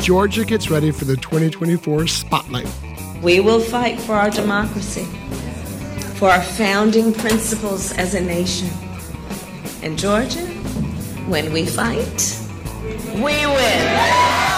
Georgia gets ready for the 2024 spotlight. We will fight for our democracy, for our founding principles as a nation. And Georgia, when we fight, we win.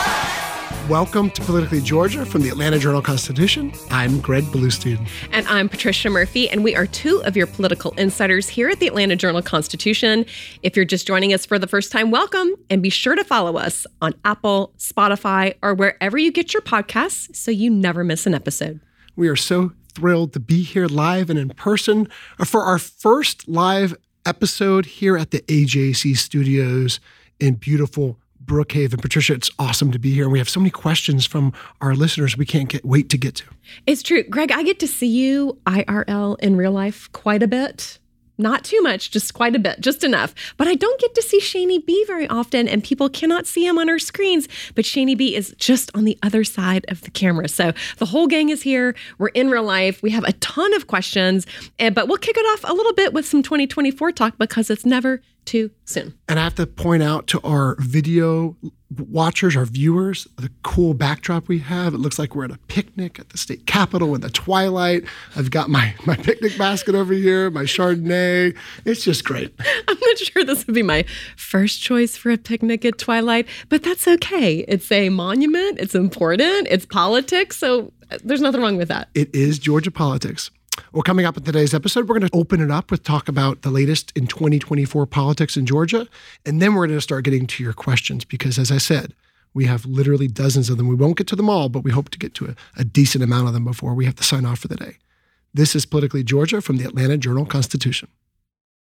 Welcome to Politically Georgia from the Atlanta Journal Constitution. I'm Greg Bluestein. And I'm Patricia Murphy, and we are two of your political insiders here at the Atlanta Journal Constitution. If you're just joining us for the first time, welcome, and be sure to follow us on Apple, Spotify, or wherever you get your podcasts so you never miss an episode. We are so thrilled to be here live and in person for our first live episode here at the AJC studios in beautiful Brookhaven. Patricia, it's awesome to be here. And we have so many questions from our listeners we can't get wait to get to. It's true. Greg, I get to see you IRL in real life quite a bit. Not too much, just quite a bit, just enough. But I don't get to see Shani B very often, and people cannot see him on our screens. But Shani B is just on the other side of the camera. So the whole gang is here. We're in real life. We have a ton of questions, but we'll kick it off a little bit with some 2024 talk because it's never too soon. And I have to point out to our video watchers, our viewers, the cool backdrop we have. It looks like we're at a picnic at the state capitol in the twilight. I've got my, my picnic basket over here, my Chardonnay. It's just great. I'm not sure this would be my first choice for a picnic at twilight, but that's okay. It's a monument, it's important, it's politics. So uh, there's nothing wrong with that. It is Georgia politics. Well, coming up in today's episode, we're going to open it up with talk about the latest in 2024 politics in Georgia. And then we're going to start getting to your questions because, as I said, we have literally dozens of them. We won't get to them all, but we hope to get to a, a decent amount of them before we have to sign off for the day. This is Politically Georgia from the Atlanta Journal Constitution.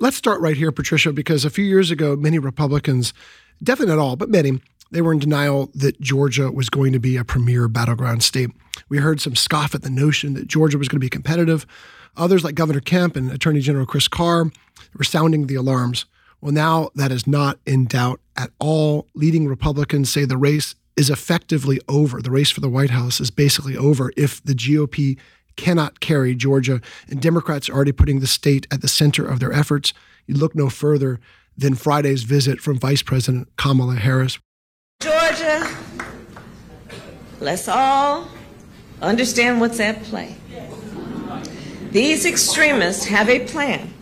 Let's start right here, Patricia, because a few years ago, many Republicans, definitely not all, but many, they were in denial that Georgia was going to be a premier battleground state. We heard some scoff at the notion that Georgia was going to be competitive. Others, like Governor Kemp and Attorney General Chris Carr, were sounding the alarms. Well, now that is not in doubt at all. Leading Republicans say the race is effectively over. The race for the White House is basically over if the GOP cannot carry Georgia, and Democrats are already putting the state at the center of their efforts. You look no further than Friday's visit from Vice President Kamala Harris. Georgia, let's all understand what's at play. These extremists have a plan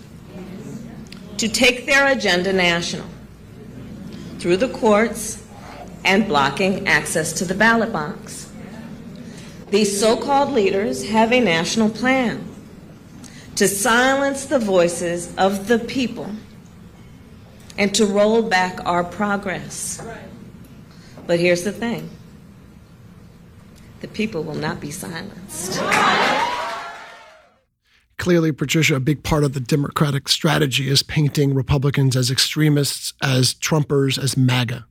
to take their agenda national through the courts and blocking access to the ballot box. These so called leaders have a national plan to silence the voices of the people and to roll back our progress. But here's the thing the people will not be silenced. Clearly, Patricia, a big part of the Democratic strategy is painting Republicans as extremists, as Trumpers, as MAGA.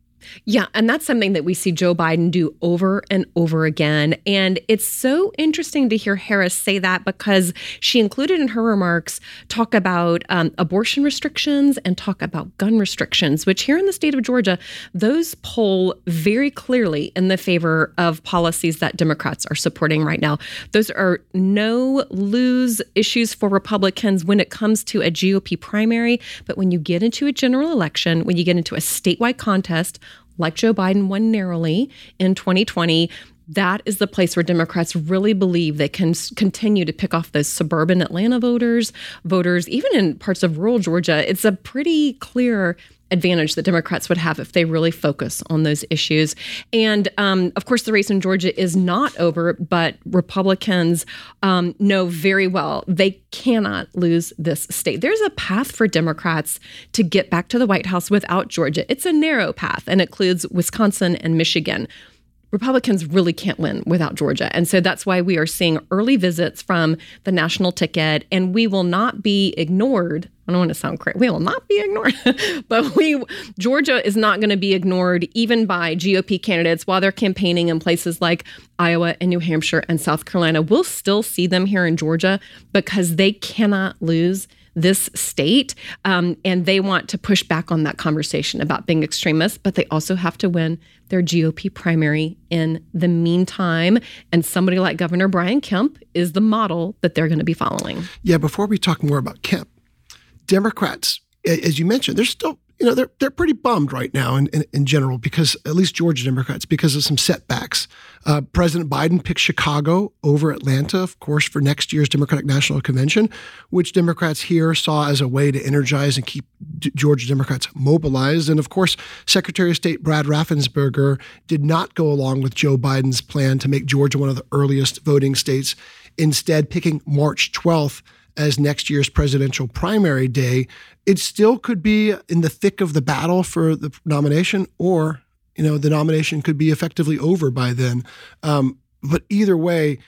Yeah, and that's something that we see Joe Biden do over and over again. And it's so interesting to hear Harris say that because she included in her remarks talk about um, abortion restrictions and talk about gun restrictions, which here in the state of Georgia, those poll very clearly in the favor of policies that Democrats are supporting right now. Those are no lose issues for Republicans when it comes to a GOP primary. But when you get into a general election, when you get into a statewide contest, like Joe Biden won narrowly in 2020, that is the place where Democrats really believe they can continue to pick off those suburban Atlanta voters, voters, even in parts of rural Georgia. It's a pretty clear advantage that Democrats would have if they really focus on those issues. And um, of course, the race in Georgia is not over, but Republicans um, know very well they cannot lose this state. There's a path for Democrats to get back to the White House without Georgia. It's a narrow path and includes Wisconsin and Michigan. Republicans really can't win without Georgia. And so that's why we are seeing early visits from the national ticket, and we will not be ignored. I don't want to sound crazy. We will not be ignored, but we Georgia is not going to be ignored even by GOP candidates while they're campaigning in places like Iowa and New Hampshire and South Carolina. We'll still see them here in Georgia because they cannot lose this state. Um, and they want to push back on that conversation about being extremists, but they also have to win their GOP primary in the meantime. And somebody like Governor Brian Kemp is the model that they're going to be following. Yeah, before we talk more about Kemp, Democrats, as you mentioned, they're still you know, they're they're pretty bummed right now in, in, in general because at least Georgia Democrats because of some setbacks. Uh, President Biden picked Chicago over Atlanta, of course, for next year's Democratic National Convention, which Democrats here saw as a way to energize and keep D- Georgia Democrats mobilized. And of course, Secretary of State Brad Raffensperger did not go along with Joe Biden's plan to make Georgia one of the earliest voting states, instead picking March 12th as next year's presidential primary day, it still could be in the thick of the battle for the nomination, or you know the nomination could be effectively over by then. Um, but either way,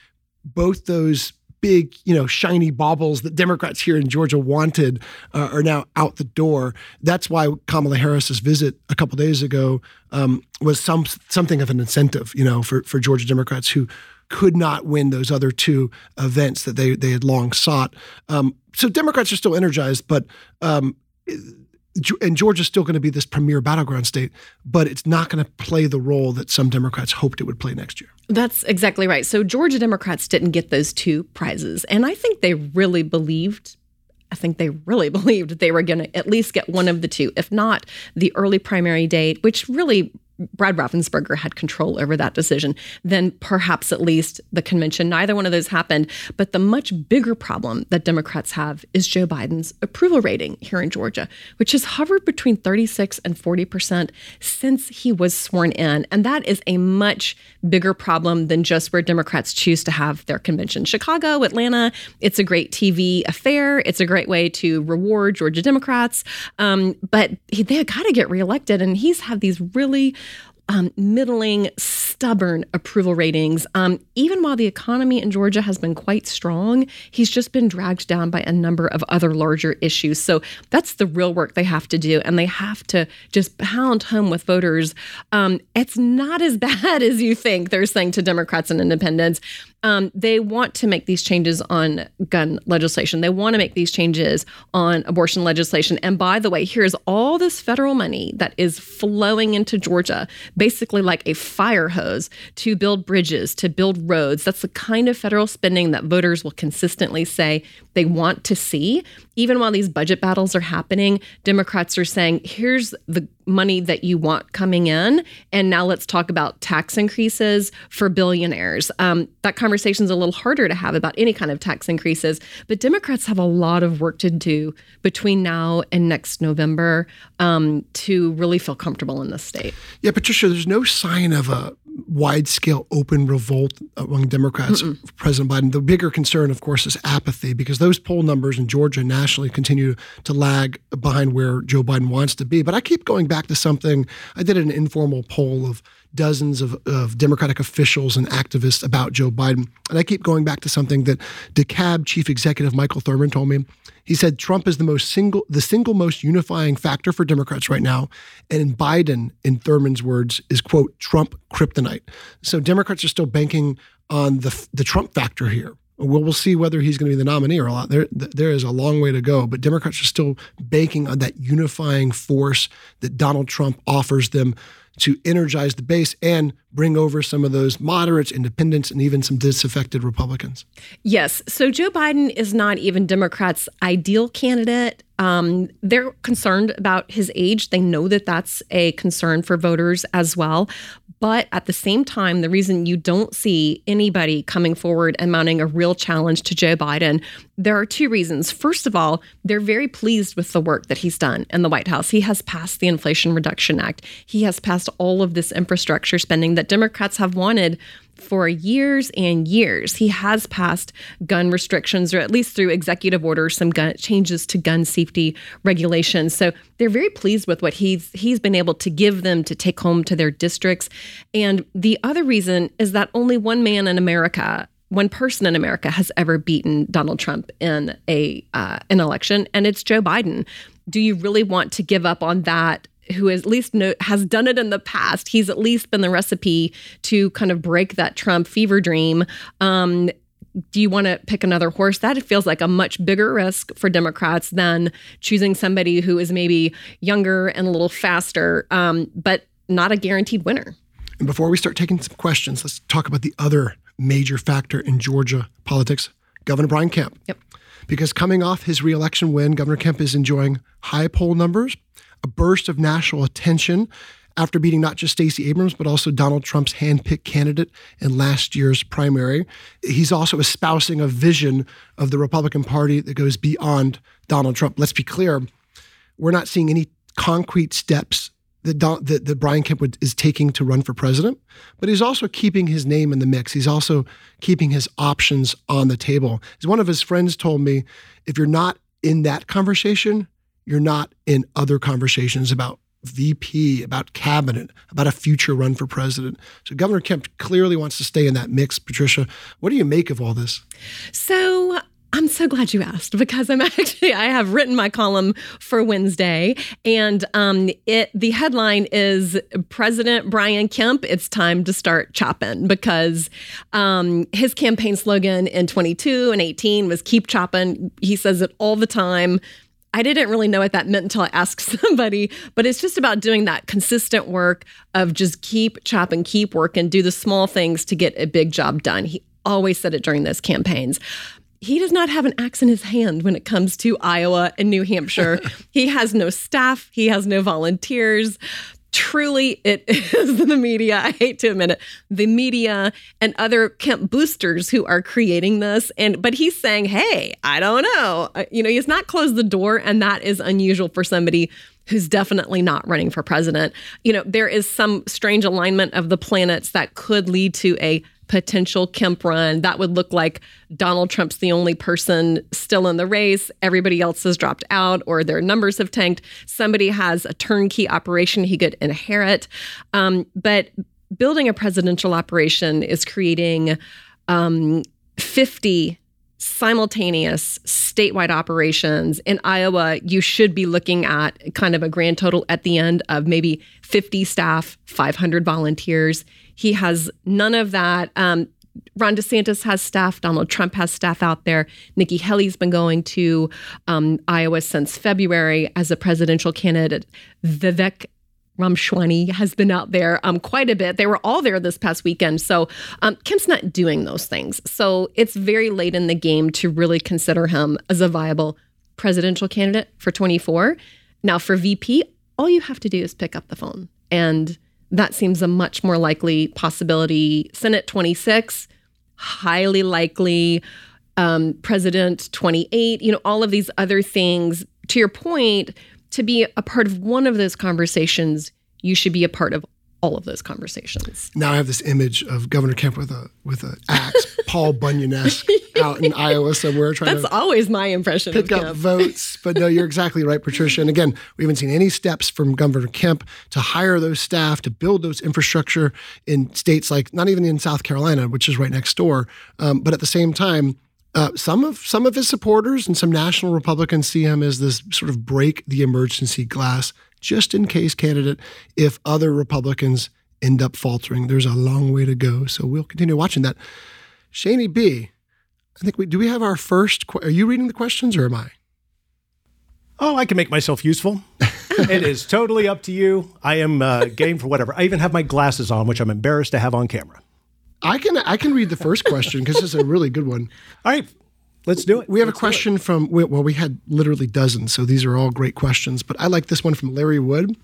both those big, you know, shiny baubles that Democrats here in Georgia wanted uh, are now out the door. That's why Kamala Harris's visit a couple days ago um, was some something of an incentive, you know, for for Georgia Democrats who could not win those other two events that they they had long sought. Um, so Democrats are still energized, but um, and Georgia's still going to be this premier battleground state, but it's not going to play the role that some Democrats hoped it would play next year. That's exactly right. So Georgia Democrats didn't get those two prizes, and I think they really believed I think they really believed they were going to at least get one of the two, if not the early primary date, which really Brad Raffensperger had control over that decision, then perhaps at least the convention. Neither one of those happened. But the much bigger problem that Democrats have is Joe Biden's approval rating here in Georgia, which has hovered between 36 and 40 percent since he was sworn in. And that is a much bigger problem than just where Democrats choose to have their convention. Chicago, Atlanta, it's a great TV affair. It's a great way to reward Georgia Democrats. Um, but they got to get reelected. And he's had these really um, middling, stubborn approval ratings. Um, even while the economy in Georgia has been quite strong, he's just been dragged down by a number of other larger issues. So that's the real work they have to do. And they have to just pound home with voters. Um, it's not as bad as you think, they're saying to Democrats and independents. Um, they want to make these changes on gun legislation. They want to make these changes on abortion legislation. And by the way, here's all this federal money that is flowing into Georgia, basically like a fire hose to build bridges, to build roads. That's the kind of federal spending that voters will consistently say they want to see. Even while these budget battles are happening, Democrats are saying, here's the money that you want coming in. And now let's talk about tax increases for billionaires. Um, that conversation is a little harder to have about any kind of tax increases, but Democrats have a lot of work to do between now and next November um, to really feel comfortable in this state. Yeah, Patricia, there's no sign of a wide scale open revolt among Democrats Mm-mm. for President Biden. The bigger concern, of course, is apathy because those poll numbers in Georgia nationally continue to lag behind where Joe Biden wants to be. But I keep going back to something. I did an informal poll of dozens of, of Democratic officials and activists about Joe Biden. And I keep going back to something that DeKalb chief executive Michael Thurmond told me. He said Trump is the most single, the single most unifying factor for Democrats right now. And Biden, in Thurmond's words, is quote Trump kryptonite. So Democrats are still banking on the the Trump factor here. Well, we'll see whether he's going to be the nominee or not. There, there is a long way to go, but Democrats are still banking on that unifying force that Donald Trump offers them to energize the base and bring over some of those moderates, independents, and even some disaffected Republicans. Yes. So Joe Biden is not even Democrats' ideal candidate. Um, they're concerned about his age. They know that that's a concern for voters as well. But at the same time, the reason you don't see anybody coming forward and mounting a real challenge to Joe Biden there are two reasons. First of all, they're very pleased with the work that he's done in the White House. He has passed the Inflation Reduction Act, he has passed all of this infrastructure spending that Democrats have wanted for years and years. He has passed gun restrictions, or at least through executive orders, some gun changes to gun safety regulations. So they're very pleased with what he's he's been able to give them to take home to their districts. And the other reason is that only one man in America one person in America has ever beaten Donald Trump in a uh, an election, and it's Joe Biden. Do you really want to give up on that? Who at least has done it in the past? He's at least been the recipe to kind of break that Trump fever dream. Um, do you want to pick another horse? That feels like a much bigger risk for Democrats than choosing somebody who is maybe younger and a little faster, um, but not a guaranteed winner. And before we start taking some questions, let's talk about the other major factor in Georgia politics, Governor Brian Kemp. Yep. Because coming off his reelection win, Governor Kemp is enjoying high poll numbers, a burst of national attention after beating not just Stacey Abrams, but also Donald Trump's handpicked candidate in last year's primary. He's also espousing a vision of the Republican Party that goes beyond Donald Trump. Let's be clear, we're not seeing any concrete steps that, Don, that, that Brian Kemp would, is taking to run for president, but he's also keeping his name in the mix. He's also keeping his options on the table. As one of his friends told me, if you're not in that conversation, you're not in other conversations about VP, about cabinet, about a future run for president. So Governor Kemp clearly wants to stay in that mix. Patricia, what do you make of all this? So I'm so glad you asked because I'm actually I have written my column for Wednesday, and um, it the headline is President Brian Kemp. It's time to start chopping because um, his campaign slogan in 22 and 18 was "Keep chopping." He says it all the time. I didn't really know what that meant until I asked somebody, but it's just about doing that consistent work of just keep chopping, keep working, do the small things to get a big job done. He always said it during those campaigns he does not have an axe in his hand when it comes to Iowa and New Hampshire. he has no staff, he has no volunteers. Truly, it is the media. I hate to admit it, the media and other Kemp boosters who are creating this. And but he's saying, "Hey, I don't know." Uh, you know, he's not closed the door, and that is unusual for somebody who's definitely not running for president. You know, there is some strange alignment of the planets that could lead to a potential Kemp run. That would look like Donald Trump's the only person still in the race. Everybody else has dropped out or their numbers have tanked. Somebody has a turnkey operation he could inherit. Um, but building a presidential operation is creating um, 50 simultaneous statewide operations in Iowa, you should be looking at kind of a grand total at the end of maybe 50 staff, 500 volunteers. He has none of that. Um, Ron DeSantis has staff. Donald Trump has staff out there. Nikki Haley's been going to um, Iowa since February as a presidential candidate. Vivek Ramaswamy has been out there um, quite a bit. They were all there this past weekend. So um, Kemp's not doing those things. So it's very late in the game to really consider him as a viable presidential candidate for 24. Now, for VP, all you have to do is pick up the phone. And that seems a much more likely possibility. Senate 26, highly likely. Um, President 28, you know, all of these other things. To your point, to be a part of one of those conversations, you should be a part of all of those conversations. Now I have this image of Governor Kemp with a with an axe, Paul Bunyan-esque, out in Iowa somewhere trying That's to always my impression pick up votes. But no, you're exactly right, Patricia. And again, we haven't seen any steps from Governor Kemp to hire those staff to build those infrastructure in states like not even in South Carolina, which is right next door. Um, but at the same time, uh, some of some of his supporters and some national Republicans see him as this sort of break the emergency glass just in case candidate if other Republicans end up faltering. There's a long way to go, so we'll continue watching that. Shani B, I think we do. We have our first. Are you reading the questions or am I? Oh, I can make myself useful. it is totally up to you. I am uh, game for whatever. I even have my glasses on, which I'm embarrassed to have on camera. I can I can read the first question because it's a really good one. All right, let's do it. We have Let's a question from well, we had literally dozens, so these are all great questions. But I like this one from Larry Wood,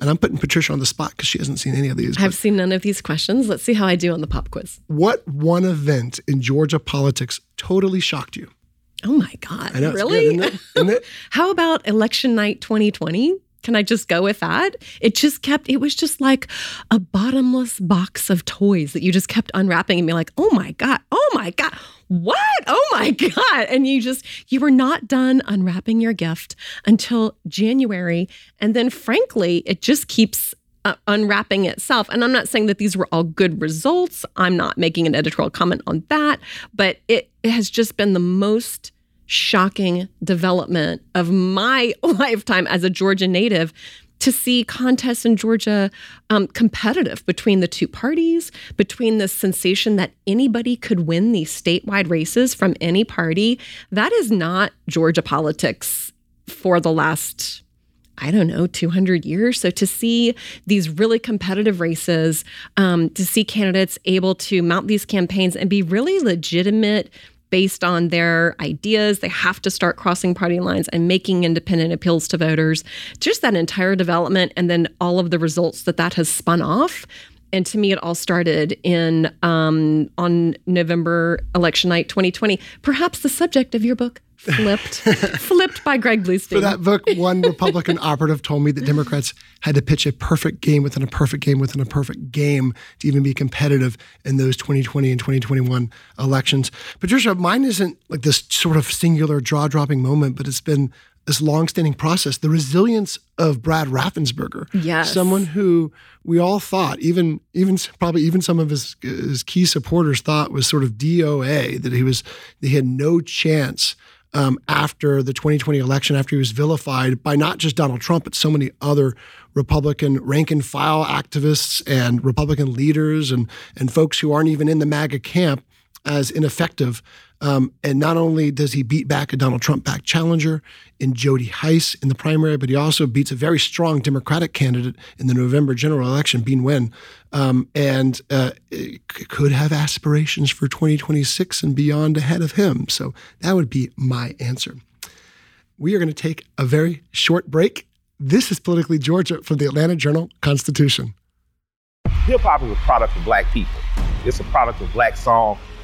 and I'm putting Patricia on the spot because she hasn't seen any of these. I've seen none of these questions. Let's see how I do on the pop quiz. what one event in Georgia politics totally shocked you? Oh my God. I know. it's really? good, isn't it? Isn't it? How about election night 2020? Can I just go with that? It just kept, it was just like a bottomless box of toys that you just kept unwrapping and be like, oh my God, oh my God, what? Oh my God. And you just, you were not done unwrapping your gift until January. And then frankly, it just keeps uh, unwrapping itself. And I'm not saying that these were all good results. I'm not making an editorial comment on that, but it, it has just been the most shocking development of my lifetime as a Georgia native to see contests in Georgia um, competitive between the two parties, between the sensation that anybody could win these statewide races from any party. That is not Georgia politics for the last I don't know, 200 years. So to see these really competitive races, um, to see candidates able to mount these campaigns and be really legitimate based on their ideas, they have to start crossing party lines and making independent appeals to voters. Just that entire development and then all of the results that that has spun off. And to me, it all started in um, on November election night 2020. Perhaps the subject of your book, flipped, flipped by Greg Bluestein. For that book, one Republican operative told me that Democrats had to pitch a perfect game within a perfect game within a perfect game to even be competitive in those 2020 and 2021 elections. Patricia, mine isn't like this sort of singular jaw dropping moment, but it's been this long-standing process. The resilience of Brad Raffensperger, Yes. someone who we all thought, even even probably even some of his his key supporters thought was sort of DOA that he was that he had no chance um, after the 2020 election, after he was vilified by not just Donald Trump, but so many other Republican rank and file activists and Republican leaders and, and folks who aren't even in the MAGA camp as ineffective. Um, and not only does he beat back a Donald Trump backed challenger in Jody Hice in the primary, but he also beats a very strong Democratic candidate in the November general election, Bee Nguyen, um, and uh, could have aspirations for 2026 and beyond ahead of him. So that would be my answer. We are going to take a very short break. This is Politically Georgia from the Atlanta Journal Constitution. Hip hop is a product of black people. It's a product of black song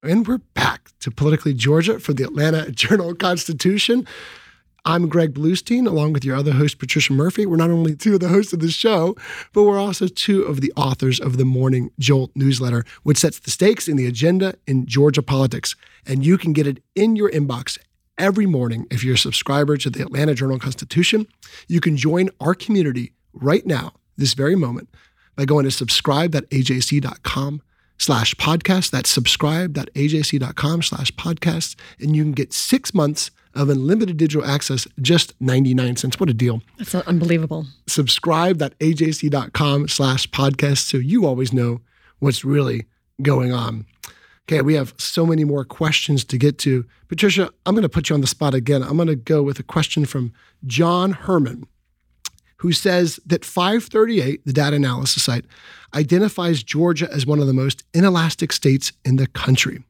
And we're back to Politically Georgia for the Atlanta Journal Constitution. I'm Greg Bluestein, along with your other host, Patricia Murphy. We're not only two of the hosts of the show, but we're also two of the authors of the Morning Jolt newsletter, which sets the stakes in the agenda in Georgia politics. And you can get it in your inbox every morning if you're a subscriber to the Atlanta Journal Constitution. You can join our community right now, this very moment, by going to subscribe.ajc.com slash podcast. That's subscribe.ajc.com slash podcast. And you can get six months of unlimited digital access, just 99 cents. What a deal. That's unbelievable. Subscribe.ajc.com slash podcast so you always know what's really going on. Okay, we have so many more questions to get to. Patricia, I'm going to put you on the spot again. I'm going to go with a question from John Herman, who says that 538, the data analysis site, identifies Georgia as one of the most inelastic states in the country.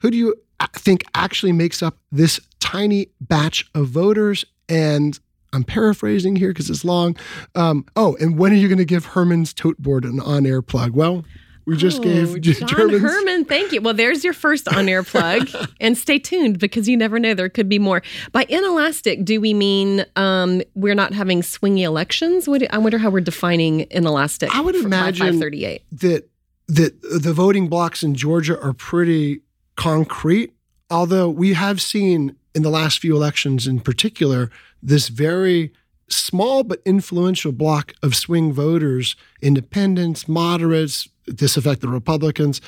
Who do you think actually makes up this tiny batch of voters? And I'm paraphrasing here because it's long. Um, oh, and when are you going to give Herman's tote board an on air plug? Well, we just Oh, gave John German's- Herman. Thank you. Well, there's your first on-air plug, and stay tuned because you never know there could be more. By inelastic, do we mean um, we're not having swingy elections? What, I wonder how we're defining inelastic. I would imagine 538. that that the voting blocks in Georgia are pretty concrete. Although we have seen in the last few elections in particular, this very small but influential block of swing voters, independents, moderates, disaffected Republicans,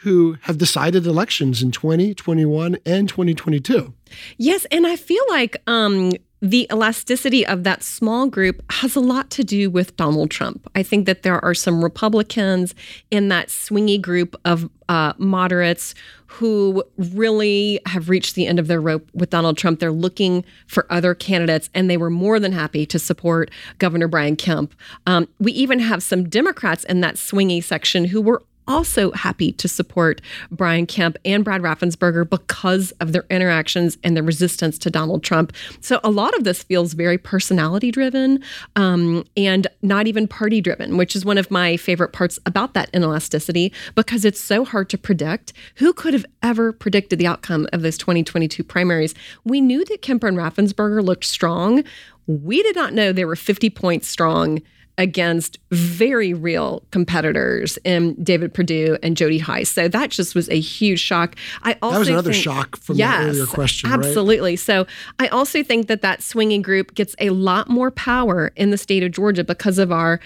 who have decided elections in 2021 and 2022. Yes, and I feel like um, the elasticity of that small group has a lot to do with Donald Trump. I think that there are some Republicans in that swingy group of uh, moderates who really have reached the end of their rope with Donald Trump. They're looking for other candidates, and they were more than happy to support Governor Brian Kemp. Um, we even have some Democrats in that swingy section who were also happy to support Brian Kemp and Brad Raffensperger because of their interactions and their resistance to Donald Trump. So a lot of this feels very personality driven um, and not even party driven, which is one of my favorite parts about that inelasticity because it's so hard to predict. Who could have ever predicted the outcome of those 2022 primaries? We knew that Kemp and Raffensperger looked strong. We did not know they were 50 points strong against very real competitors in David Perdue and Jody Hice. So that just was a huge shock. I also that was another think, shock from yes, the earlier question. Absolutely. Right? So I also think that that swinging group gets a lot more power in the state of Georgia because of our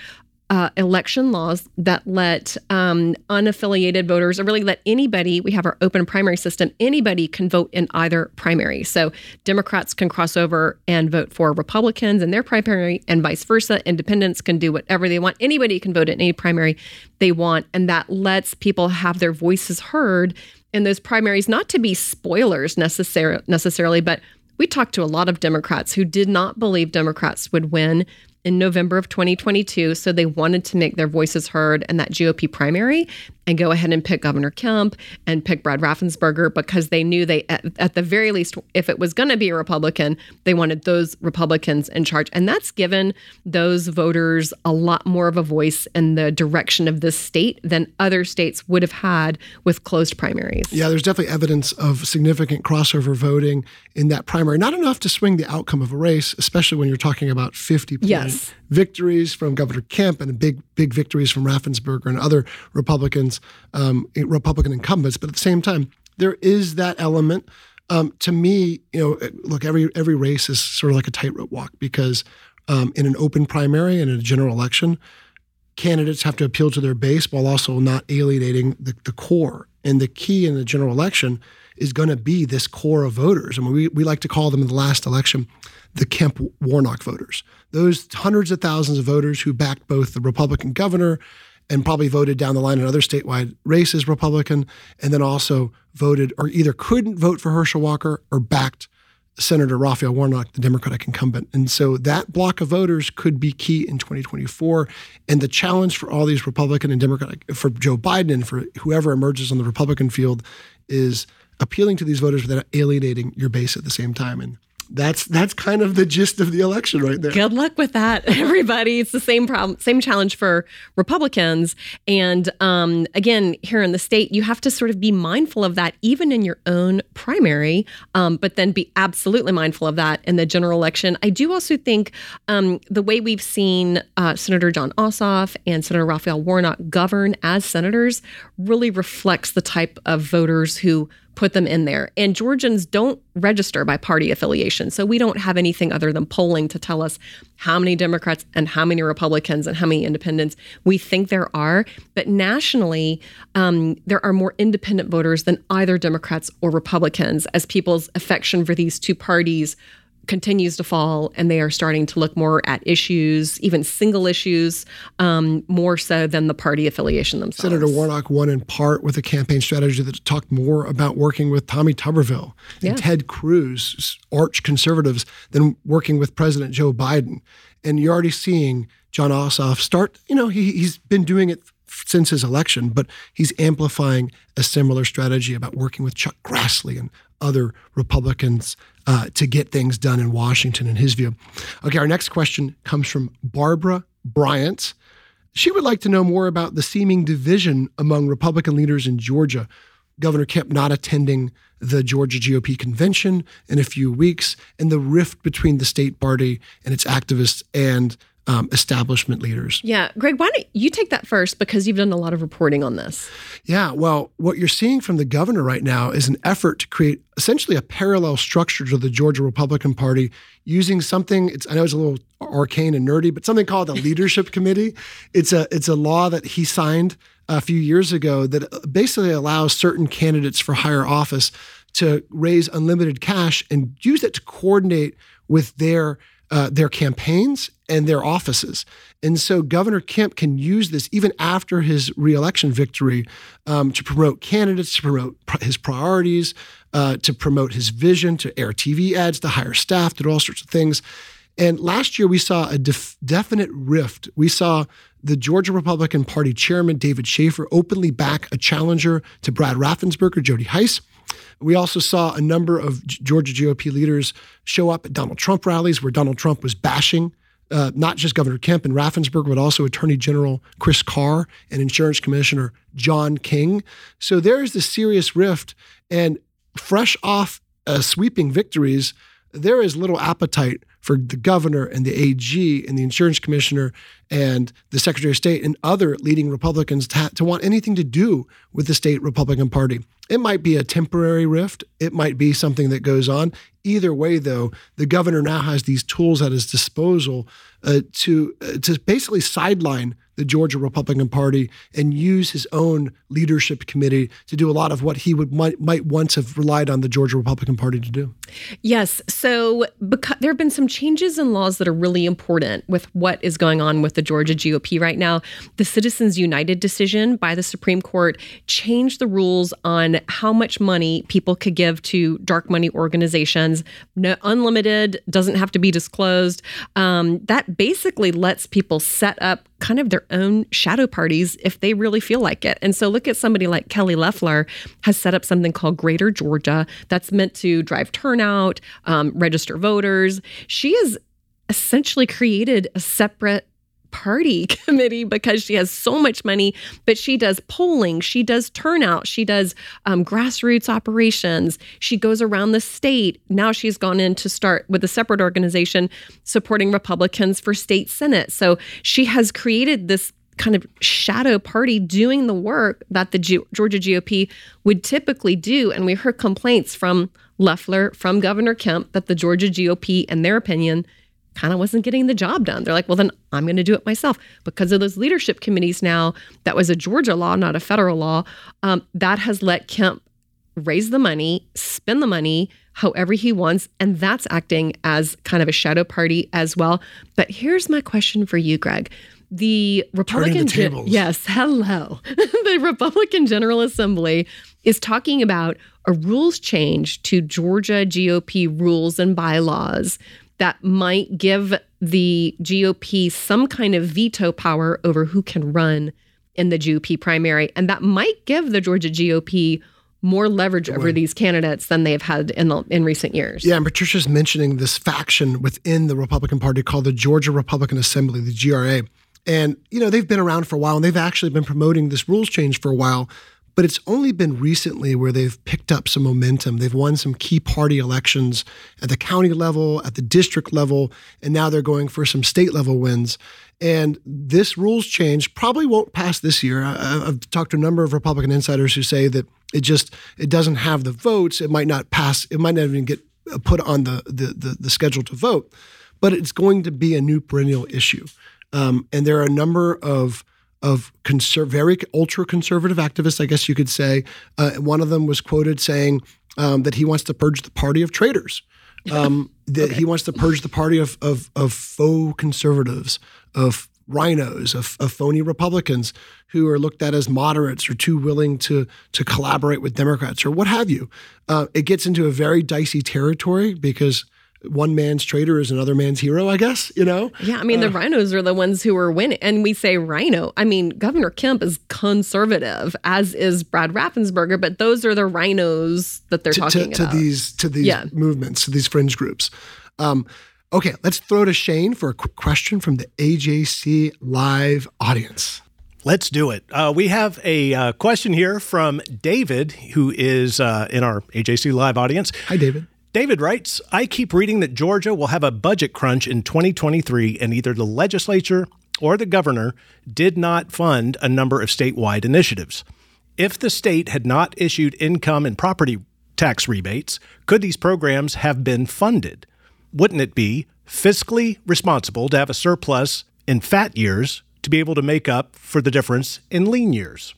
uh, election laws that let um, unaffiliated voters, or really let anybody, we have our open primary system, anybody can vote in either primary. So Democrats can cross over and vote for Republicans in their primary, and vice versa. Independents can do whatever they want. Anybody can vote in any primary they want. And that lets people have their voices heard in those primaries, not to be spoilers necessar- necessarily, but we talked to a lot of Democrats who did not believe Democrats would win in November of 2022. So they wanted to make their voices heard in that GOP primary and go ahead and pick Governor Kemp and pick Brad Raffensperger because they knew they, at, at the very least, if it was going to be a Republican, they wanted those Republicans in charge. And that's given those voters a lot more of a voice in the direction of this state than other states would have had with closed primaries. Yeah, there's definitely evidence of significant crossover voting in that primary. Not enough to swing the outcome of a race, especially when you're talking about 50 point yes. victories from Governor Kemp and big, big victories from Raffensperger and other Republicans um, Republican incumbents, but at the same time, there is that element. Um, to me, you know, look, every every race is sort of like a tightrope walk because um, in an open primary and in a general election, candidates have to appeal to their base while also not alienating the, the core. And the key in the general election is going to be this core of voters. I mean, we, we like to call them in the last election the Kemp Warnock voters. Those hundreds of thousands of voters who backed both the Republican governor and probably voted down the line in other statewide races Republican, and then also voted or either couldn't vote for Herschel Walker or backed Senator Raphael Warnock, the Democratic incumbent. And so that block of voters could be key in 2024. And the challenge for all these Republican and Democratic, for Joe Biden and for whoever emerges on the Republican field, is appealing to these voters without alienating your base at the same time. And that's that's kind of the gist of the election right there. Good luck with that, everybody. It's the same problem, same challenge for Republicans. And um, again, here in the state, you have to sort of be mindful of that, even in your own primary, um, but then be absolutely mindful of that in the general election. I do also think um, the way we've seen uh, Senator Jon Ossoff and Senator Raphael Warnock govern as senators really reflects the type of voters who put them in there. And Georgians don't register by party affiliation. So we don't have anything other than polling to tell us how many Democrats and how many Republicans and how many independents we think there are. But nationally, um, there are more independent voters than either Democrats or Republicans as people's affection for these two parties continues to fall and they are starting to look more at issues, even single issues, um, more so than the party affiliation themselves. Senator Warnock won in part with a campaign strategy that talked more about working with Tommy Tuberville and yeah. Ted Cruz, arch conservatives, than working with President Joe Biden. And you're already seeing Jon Ossoff start, you know, he, he's been doing it since his election, but he's amplifying a similar strategy about working with Chuck Grassley and other Republicans uh, to get things done in Washington, in his view. Okay, our next question comes from Barbara Bryant. She would like to know more about the seeming division among Republican leaders in Georgia. Governor Kemp not attending the Georgia GOP convention in a few weeks, and the rift between the state party and its activists and um, establishment leaders. Yeah. Greg, why don't you take that first because you've done a lot of reporting on this? Yeah. Well, what you're seeing from the governor right now is an effort to create essentially a parallel structure to the Georgia Republican Party using something, it's, I know it's a little arcane and nerdy, but something called the Leadership Committee. It's a, it's a law that he signed a few years ago that basically allows certain candidates for higher office to raise unlimited cash and use it to coordinate with their uh, their campaigns and their offices. And so Governor Kemp can use this even after his reelection victory um, to promote candidates, to promote pr- his priorities, uh, to promote his vision, to air TV ads, to hire staff, to do all sorts of things. And last year we saw a def- definite rift. We saw the Georgia Republican Party chairman, David Shafer, openly back a challenger to Brad Raffensperger, Jody Hice. We also saw a number of Georgia GOP leaders show up at Donald Trump rallies where Donald Trump was bashing uh, not just Governor Kemp and Raffensperger, but also Attorney General Chris Carr and Insurance Commissioner John King. So there is this serious rift. And fresh off uh, sweeping victories, there is little appetite for the governor and the AG and the insurance commissioner and the secretary of state and other leading Republicans to, to, want anything to do with the state Republican Party. It might be a temporary rift, it might be something that goes on. Either way, though, the governor now has these tools at his disposal uh, to uh, to basically sideline the Georgia Republican Party and use his own leadership committee to do a lot of what he would might, might once have relied on the Georgia Republican Party to do. Yes, so because there have been some changes in laws that are really important with what is going on with the Georgia GOP right now. The Citizens United decision by the Supreme Court changed the rules on how much money people could give to dark money organizations. No, unlimited doesn't have to be disclosed. Um, that basically lets people set up kind of their own shadow parties if they really feel like it. And so look at somebody like Kelly Loeffler has set up something called Greater Georgia that's meant to drive turnout, um, register voters. She has essentially created a separate party committee because she has so much money, but she does polling, she does turnout, she does um, grassroots operations, she goes around the state. Now she's gone in to start with a separate organization supporting Republicans for state senate. So she has created this kind of shadow party doing the work that the G- Georgia GOP would typically do. And we heard complaints from Loeffler, from Governor Kemp, that the Georgia GOP, in their opinion, kind of wasn't getting the job done. They're like, well, then I'm going to do it myself. Because of those leadership committees now, that was a Georgia law, not a federal law, um, that has let Kemp raise the money, spend the money however he wants. And that's acting as kind of a shadow party as well. But here's my question for you, Greg. The Republican, the yes, hello. the Republican General Assembly is talking about a rules change to Georgia GOP rules and bylaws that might give the GOP some kind of veto power over who can run in the GOP primary. And that might give the Georgia GOP more leverage over these candidates than they've had in the, in recent years. Yeah, and Patricia's mentioning this faction within the Republican Party called the Georgia Republican Assembly, the GRA. And, you know, they've been around for a while and they've actually been promoting this rules change for a while. But it's only been recently where they've picked up some momentum. They've won some key party elections at the county level, at the district level, and now they're going for some state level wins. And this rules change probably won't pass this year. I've talked to a number of Republican insiders who say that it just it doesn't have the votes. It might not pass. It might not even get put on the the, the, the schedule to vote. But it's going to be a new perennial issue. Um, and there are a number of of conser- very ultra conservative activists, I guess you could say. Uh, one of them was quoted saying um, that he wants to purge the party of traitors. Um, that okay. he wants to purge the party of, of, of faux conservatives, of rhinos, of, of, phony Republicans who are looked at as moderates or too willing to to collaborate with Democrats or what have you. Uh, it gets into a very dicey territory because one man's traitor is another man's hero, I guess, you know? Yeah, I mean, the uh, rhinos are the ones who are winning. And we say rhino. I mean, Governor Kemp is conservative, as is Brad Raffensperger, but those are the rhinos that they're to, talking to, about. To these, to these yeah. movements, to these fringe groups. Um, okay, let's throw to Shane for a quick question from the AJC live audience. Let's do it. Uh, we have a uh, question here from David, who is uh, in our AJC live audience. Hi, David. David writes I keep reading that Georgia will have a budget crunch in 2023, and either the legislature or the governor did not fund a number of statewide initiatives. If the state had not issued income and property tax rebates, could these programs have been funded? Wouldn't it be fiscally responsible to have a surplus in fat years to be able to make up for the difference in lean years?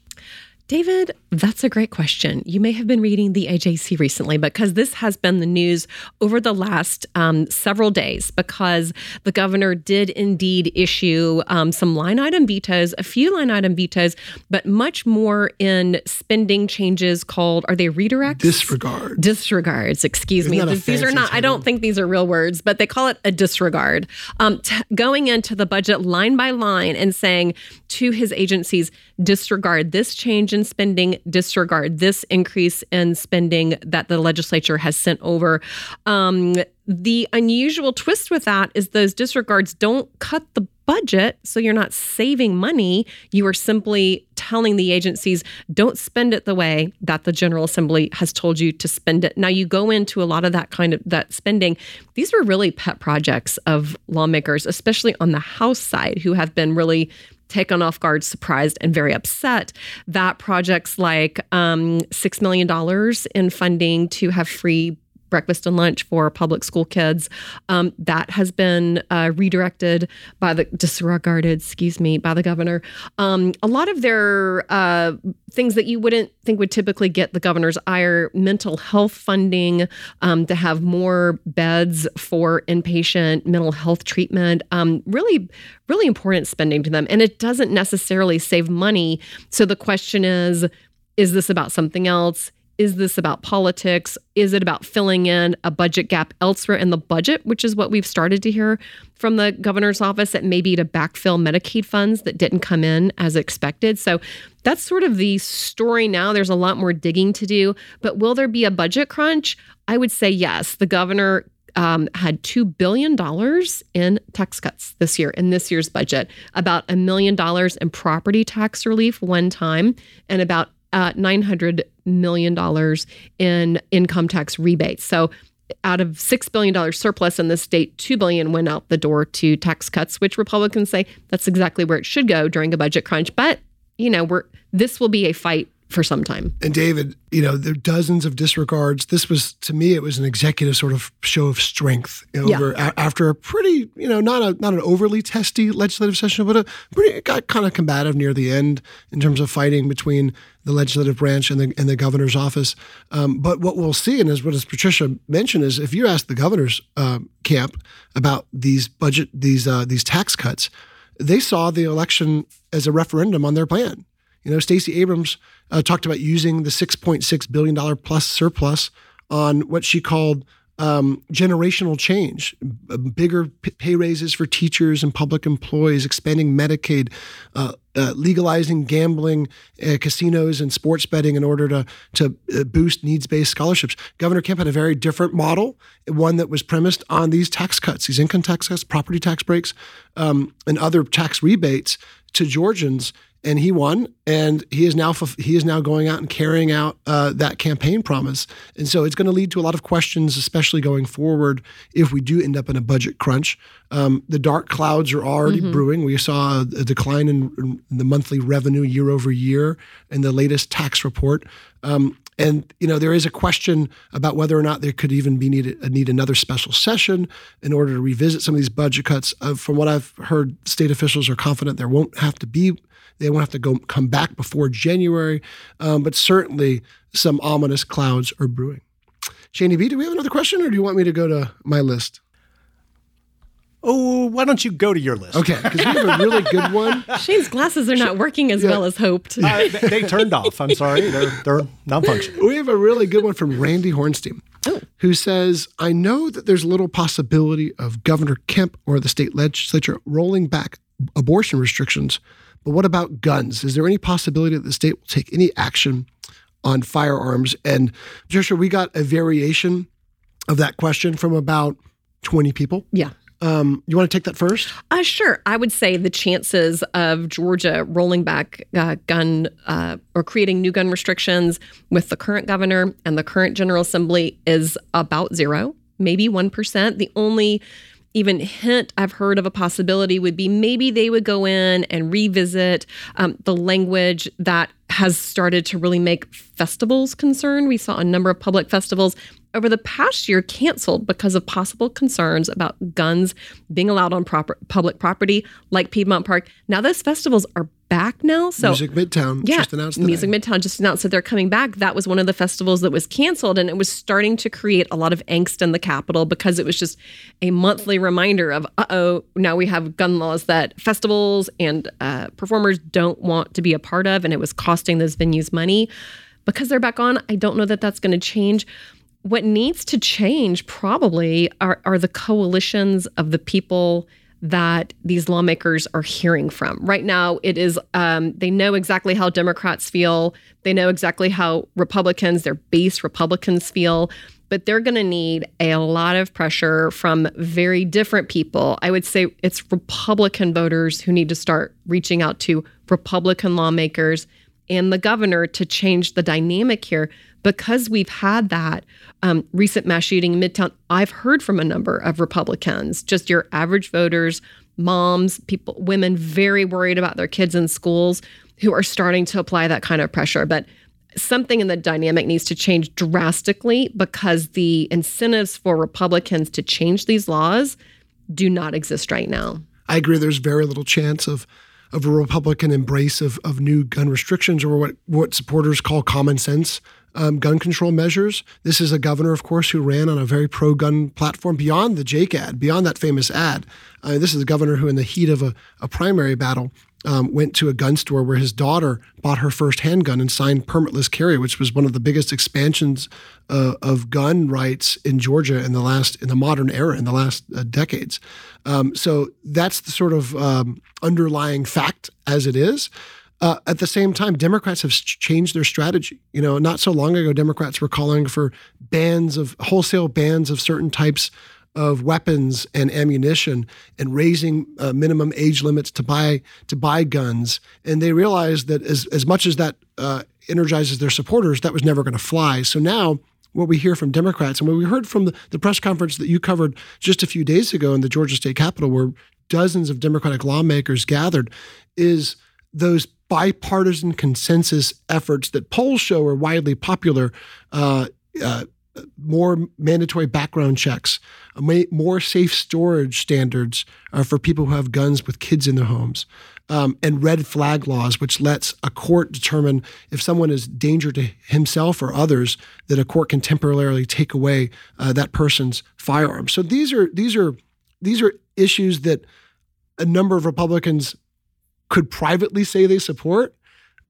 David, that's a great question. You may have been reading the AJC recently because this has been the news over the last um, several days because the governor did indeed issue um, some line item vetoes, a few line item vetoes, but much more in spending changes called, are they redirects? Disregard. Disregards, excuse Isn't me. These are not, I don't think these are real words, but they call it a disregard. Um, t- going into the budget line by line and saying to his agencies, disregard this change in spending, disregard this increase in spending that the legislature has sent over. Um, the unusual twist with that is those disregards don't cut the budget, so you're not saving money. You are simply telling the agencies, don't spend it the way that the General Assembly has told you to spend it. Now you go into a lot of that kind of that spending. These were really pet projects of lawmakers, especially on the House side, who have been really taken off guard, surprised, and very upset that projects like um, $6 million in funding to have free breakfast and lunch for public school kids. Um, that has been uh, redirected by the disregarded, excuse me, by the governor. Um, a lot of their uh, things that you wouldn't think would typically get the governor's ire: mental health funding um, to have more beds for inpatient mental health treatment. Um, really, really important spending to them, and it doesn't necessarily save money. So the question is. Is this about something else? Is this about politics? Is it about filling in a budget gap elsewhere in the budget, which is what we've started to hear from the governor's office that maybe to backfill Medicaid funds that didn't come in as expected? So that's sort of the story now. There's a lot more digging to do. But will there be a budget crunch? I would say yes. The governor um, had $2 billion in tax cuts this year, in this year's budget, about a million dollars in property tax relief one time, and about uh, $900 million in income tax rebates. So out of $6 billion surplus in the state, 2 billion went out the door to tax cuts, which Republicans say that's exactly where it should go during a budget crunch. But, you know, we're this will be a fight for some time. And David, you know, there are dozens of disregards. This was, to me, it was an executive sort of show of strength know, Yeah. over a, after a pretty, you know, not a not an overly testy legislative session, but a pretty it got kind of combative near the end in terms of fighting between the legislative branch and the and the governor's office. Um, but what we'll see, and as what as Patricia mentioned, is if you ask the governor's um, camp about these budget these uh, these tax cuts, they saw the election as a referendum on their plan. You know, Stacey Abrams uh, talked about using the $6.6 billion plus surplus on what she called um, generational change, bigger pay raises for teachers and public employees, expanding Medicaid, uh, uh, legalizing gambling, uh, casinos, and sports betting in order to to uh, boost needs based scholarships. Governor Kemp had a very different model, one that was premised on these tax cuts, these income tax cuts, property tax breaks, um, and other tax rebates to Georgians and he won and he is now he is now going out and carrying out uh, that campaign promise and so it's going to lead to a lot of questions especially going forward if we do end up in a budget crunch um, the dark clouds are already Mhm. brewing we saw a, a decline in, in the monthly revenue year over year in the latest tax report um, and you know there is a question about whether or not there could even be needed need another special session in order to revisit some of these budget cuts. Uh, from what I've heard, state officials are confident there won't have to be they won't have to go come back before January, um, but certainly some ominous clouds are brewing. Shani B, do we have another question, or do you want me to go to my list? Oh, why don't you go to your list? Okay, because we have a really good one. Shane's glasses are not working as well as hoped. Uh, they, they turned off. I'm sorry. They're, they're non-functional. We have a really good one from Randy Hornstein, who says, I know that there's little possibility of Governor Kemp or the state legislature rolling back abortion restrictions, but what about guns? Is there any possibility that the state will take any action on firearms? And Joshua, we got a variation of that question from about 20 people. Yeah. Um, you want to take that first? Uh, sure. I would say the chances of Georgia rolling back uh, gun uh, or creating new gun restrictions with the current governor and the current General Assembly is about zero, maybe 1%. The only even hint I've heard of a possibility would be maybe they would go in and revisit um, the language that has started to really make festivals concerned. We saw a number of public festivals over the past year canceled because of possible concerns about guns being allowed on proper, public property like Piedmont Park. Now those festivals are back now. So Music Midtown yeah, just announced today. Music Midtown just announced that they're coming back. That was one of the festivals that was canceled, and it was starting to create a lot of angst in the Capitol because it was just a monthly reminder of, uh oh, now we have gun laws that festivals and uh, performers don't want to be a part of, and it was costing those venues money. Because they're back on, I don't know that that's going to change what needs to change probably are, are the coalitions of the people that these lawmakers are hearing from. Right now, it is um, they know exactly how Democrats feel. They know exactly how Republicans, their base Republicans feel, but they're going to need a lot of pressure from very different people. I would say it's Republican voters who need to start reaching out to Republican lawmakers and the governor to change the dynamic here because we've had that um, recent mass shooting in Midtown, I've heard from a number of Republicans, just your average voters, moms, people, women very worried about their kids in schools who are starting to apply that kind of pressure. But something in the dynamic needs to change drastically because the incentives for Republicans to change these laws do not exist right now. I agree. There's very little chance of of a Republican embrace of, of new gun restrictions or what, what supporters call common sense um, gun control measures. This is a governor, of course, who ran on a very pro gun platform beyond the Jake ad, beyond that famous ad. Uh, this is a governor who, in the heat of a, a primary battle, um, went to a gun store where his daughter bought her first handgun and signed permitless carry, which was one of the biggest expansions uh, of gun rights in Georgia in the last in the modern era in the last uh, decades. Um, so that's the sort of um, underlying fact as it is. Uh, at the same time, Democrats have changed their strategy. You know, not so long ago, Democrats were calling for bans of wholesale bans of certain types of weapons and ammunition and raising uh, minimum age limits to buy to buy guns. And they realized that as as much as that uh, energizes their supporters, that was never going to fly. So now. What we hear from Democrats and what we heard from the, the press conference that you covered just a few days ago in the Georgia State Capitol, where dozens of Democratic lawmakers gathered, is those bipartisan consensus efforts that polls show are widely popular. Uh, uh, more mandatory background checks, more safe storage standards uh, for people who have guns with kids in their homes, um, and red flag laws, which lets a court determine if someone is danger to himself or others, that a court can temporarily take away uh, that person's firearm. So these are these are these are issues that a number of Republicans could privately say they support,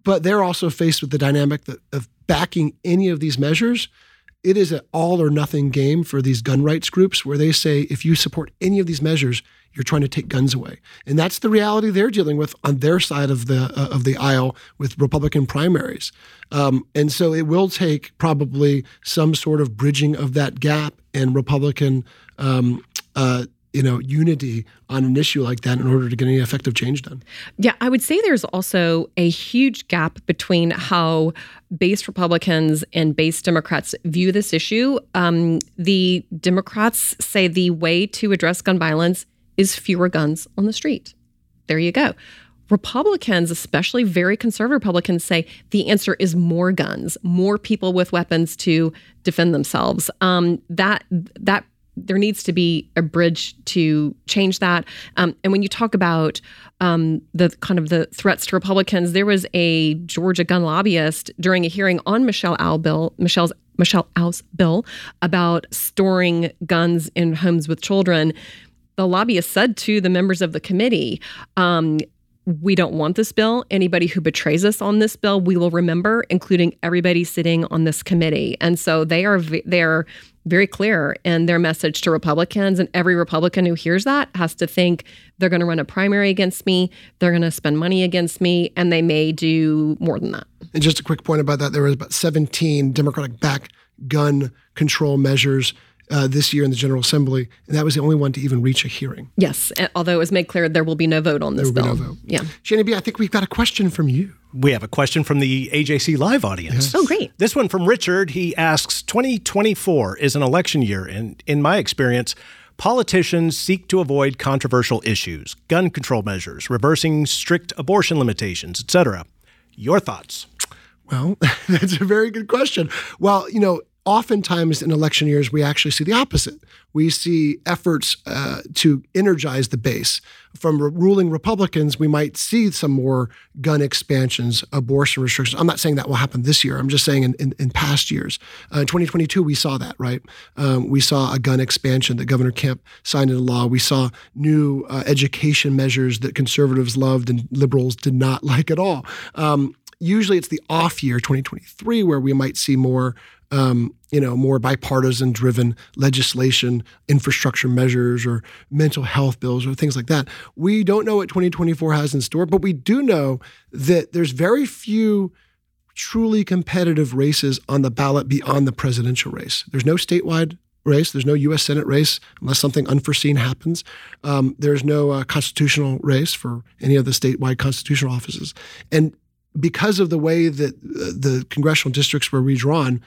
but they're also faced with the dynamic that, of backing any of these measures. It is an all or nothing game for these gun rights groups where they say if you support any of these measures, you're trying to take guns away. And that's the reality they're dealing with on their side of the uh, of the aisle with Republican primaries. Um, and so it will take probably some sort of bridging of that gap and Republican um, uh, you know unity on an issue like that in order to get any effective change done. Yeah, I would say there's also a huge gap between how base Republicans and base Democrats view this issue. Um, the Democrats say the way to address gun violence is fewer guns on the street. There you go. Republicans, especially very conservative Republicans, say the answer is more guns, more people with weapons to defend themselves. Um, that that there needs to be a bridge to change that. Um, and when you talk about um, the kind of the threats to Republicans, there was a Georgia gun lobbyist during a hearing on Michelle Au bill, Michelle's Michelle Au's bill about storing guns in homes with children. The lobbyist said to the members of the committee, um, we don't want this bill. Anybody who betrays us on this bill, we will remember, including everybody sitting on this committee. And so they are they're very clear in their message to Republicans. And every Republican who hears that has to think they're going to run a primary against me, they're going to spend money against me, and they may do more than that. And just a quick point about that there was about 17 Democratic back gun control measures uh, this year in the General Assembly, and that was the only one to even reach a hearing. Yes, although it was made clear there will be no vote on this there bill. Be no vote. Yeah, Shani B, I think we've got a question from you. We have a question from the AJC Live audience. Yes. Oh, great. This one from Richard. He asks 2024 is an election year, and in my experience, politicians seek to avoid controversial issues, gun control measures, reversing strict abortion limitations, etc. Your thoughts? Well, that's a very good question. Well, you know, oftentimes in election years, we actually see the opposite. We see efforts uh, to energize the base. From re- ruling Republicans, we might see some more gun expansions, abortion restrictions. I'm not saying that will happen this year. I'm just saying in, in, in past years. Uh, in 2022, we saw that, right? Um, we saw a gun expansion that Governor Kemp signed into law. We saw new uh, education measures that conservatives loved and liberals did not like at all. Um, usually it's the off year 2023 where we might see more um, you know more bipartisan driven legislation infrastructure measures or mental health bills or things like that we don't know what 2024 has in store but we do know that there's very few truly competitive races on the ballot beyond the presidential race there's no statewide race. There's no U.S. Senate race unless something unforeseen happens. Um, there's no uh, constitutional race for any of the statewide constitutional offices. And because of the way that uh, the congressional districts were redrawn,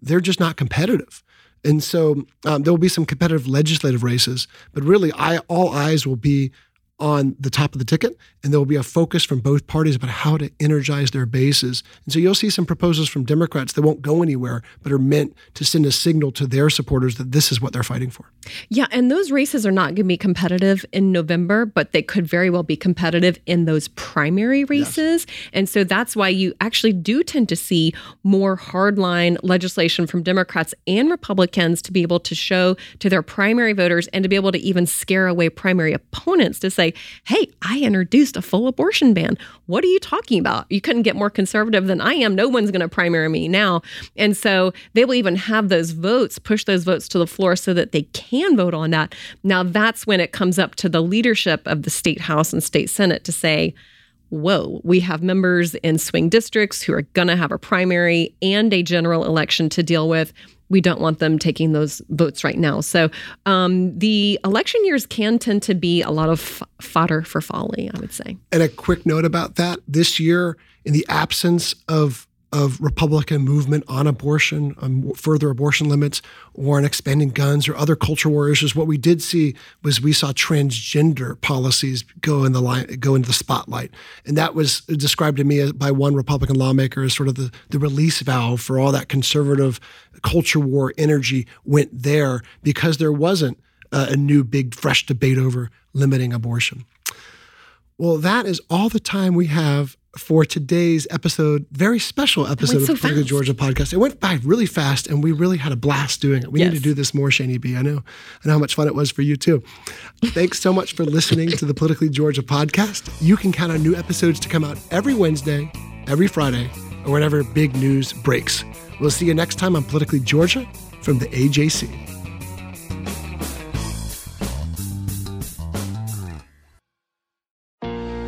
they're just not competitive. And so um, there will be some competitive legislative races, but really, I, all eyes will be on the top of the ticket, and there will be a focus from both parties about how to energize their bases. And so you'll see some proposals from Democrats that won't go anywhere, but are meant to send a signal to their supporters that this is what they're fighting for. Yeah, and those races are not going to be competitive in November, but they could very well be competitive in those primary races. Yes. And so that's why you actually do tend to see more hardline legislation from Democrats and Republicans to be able to show to their primary voters and to be able to even scare away primary opponents to say, hey, I introduced a full abortion ban. What are you talking about? You couldn't get more conservative than I am. No one's going to primary me now. And so they will even have those votes, push those votes to the floor so that they can vote on that. Now, that's when it comes up to the leadership of the state house and state senate to say, whoa, we have members in swing districts who are going to have a primary and a general election to deal with we don't want them taking those votes right now. So um, the election years can tend to be a lot of f- fodder for folly, I would say. And a quick note about that this year, in the absence of of Republican movement on abortion, on further abortion limits, or on expanding guns or other culture war issues. What we did see was we saw transgender policies go in the line, go into the spotlight, and that was described to me by one Republican lawmaker as sort of the, the release valve for all that conservative culture war energy went there because there wasn't a new big fresh debate over limiting abortion. Well, that is all the time we have for today's episode, very special episode so of the Georgia podcast. It went by really fast, and we really had a blast doing it. We yes. need to do this more, Shani B. I know, I know how much fun it was for you too. Thanks so much for listening to the Politically Georgia podcast. You can count on new episodes to come out every Wednesday, every Friday, or whenever big news breaks. We'll see you next time on Politically Georgia from the AJC.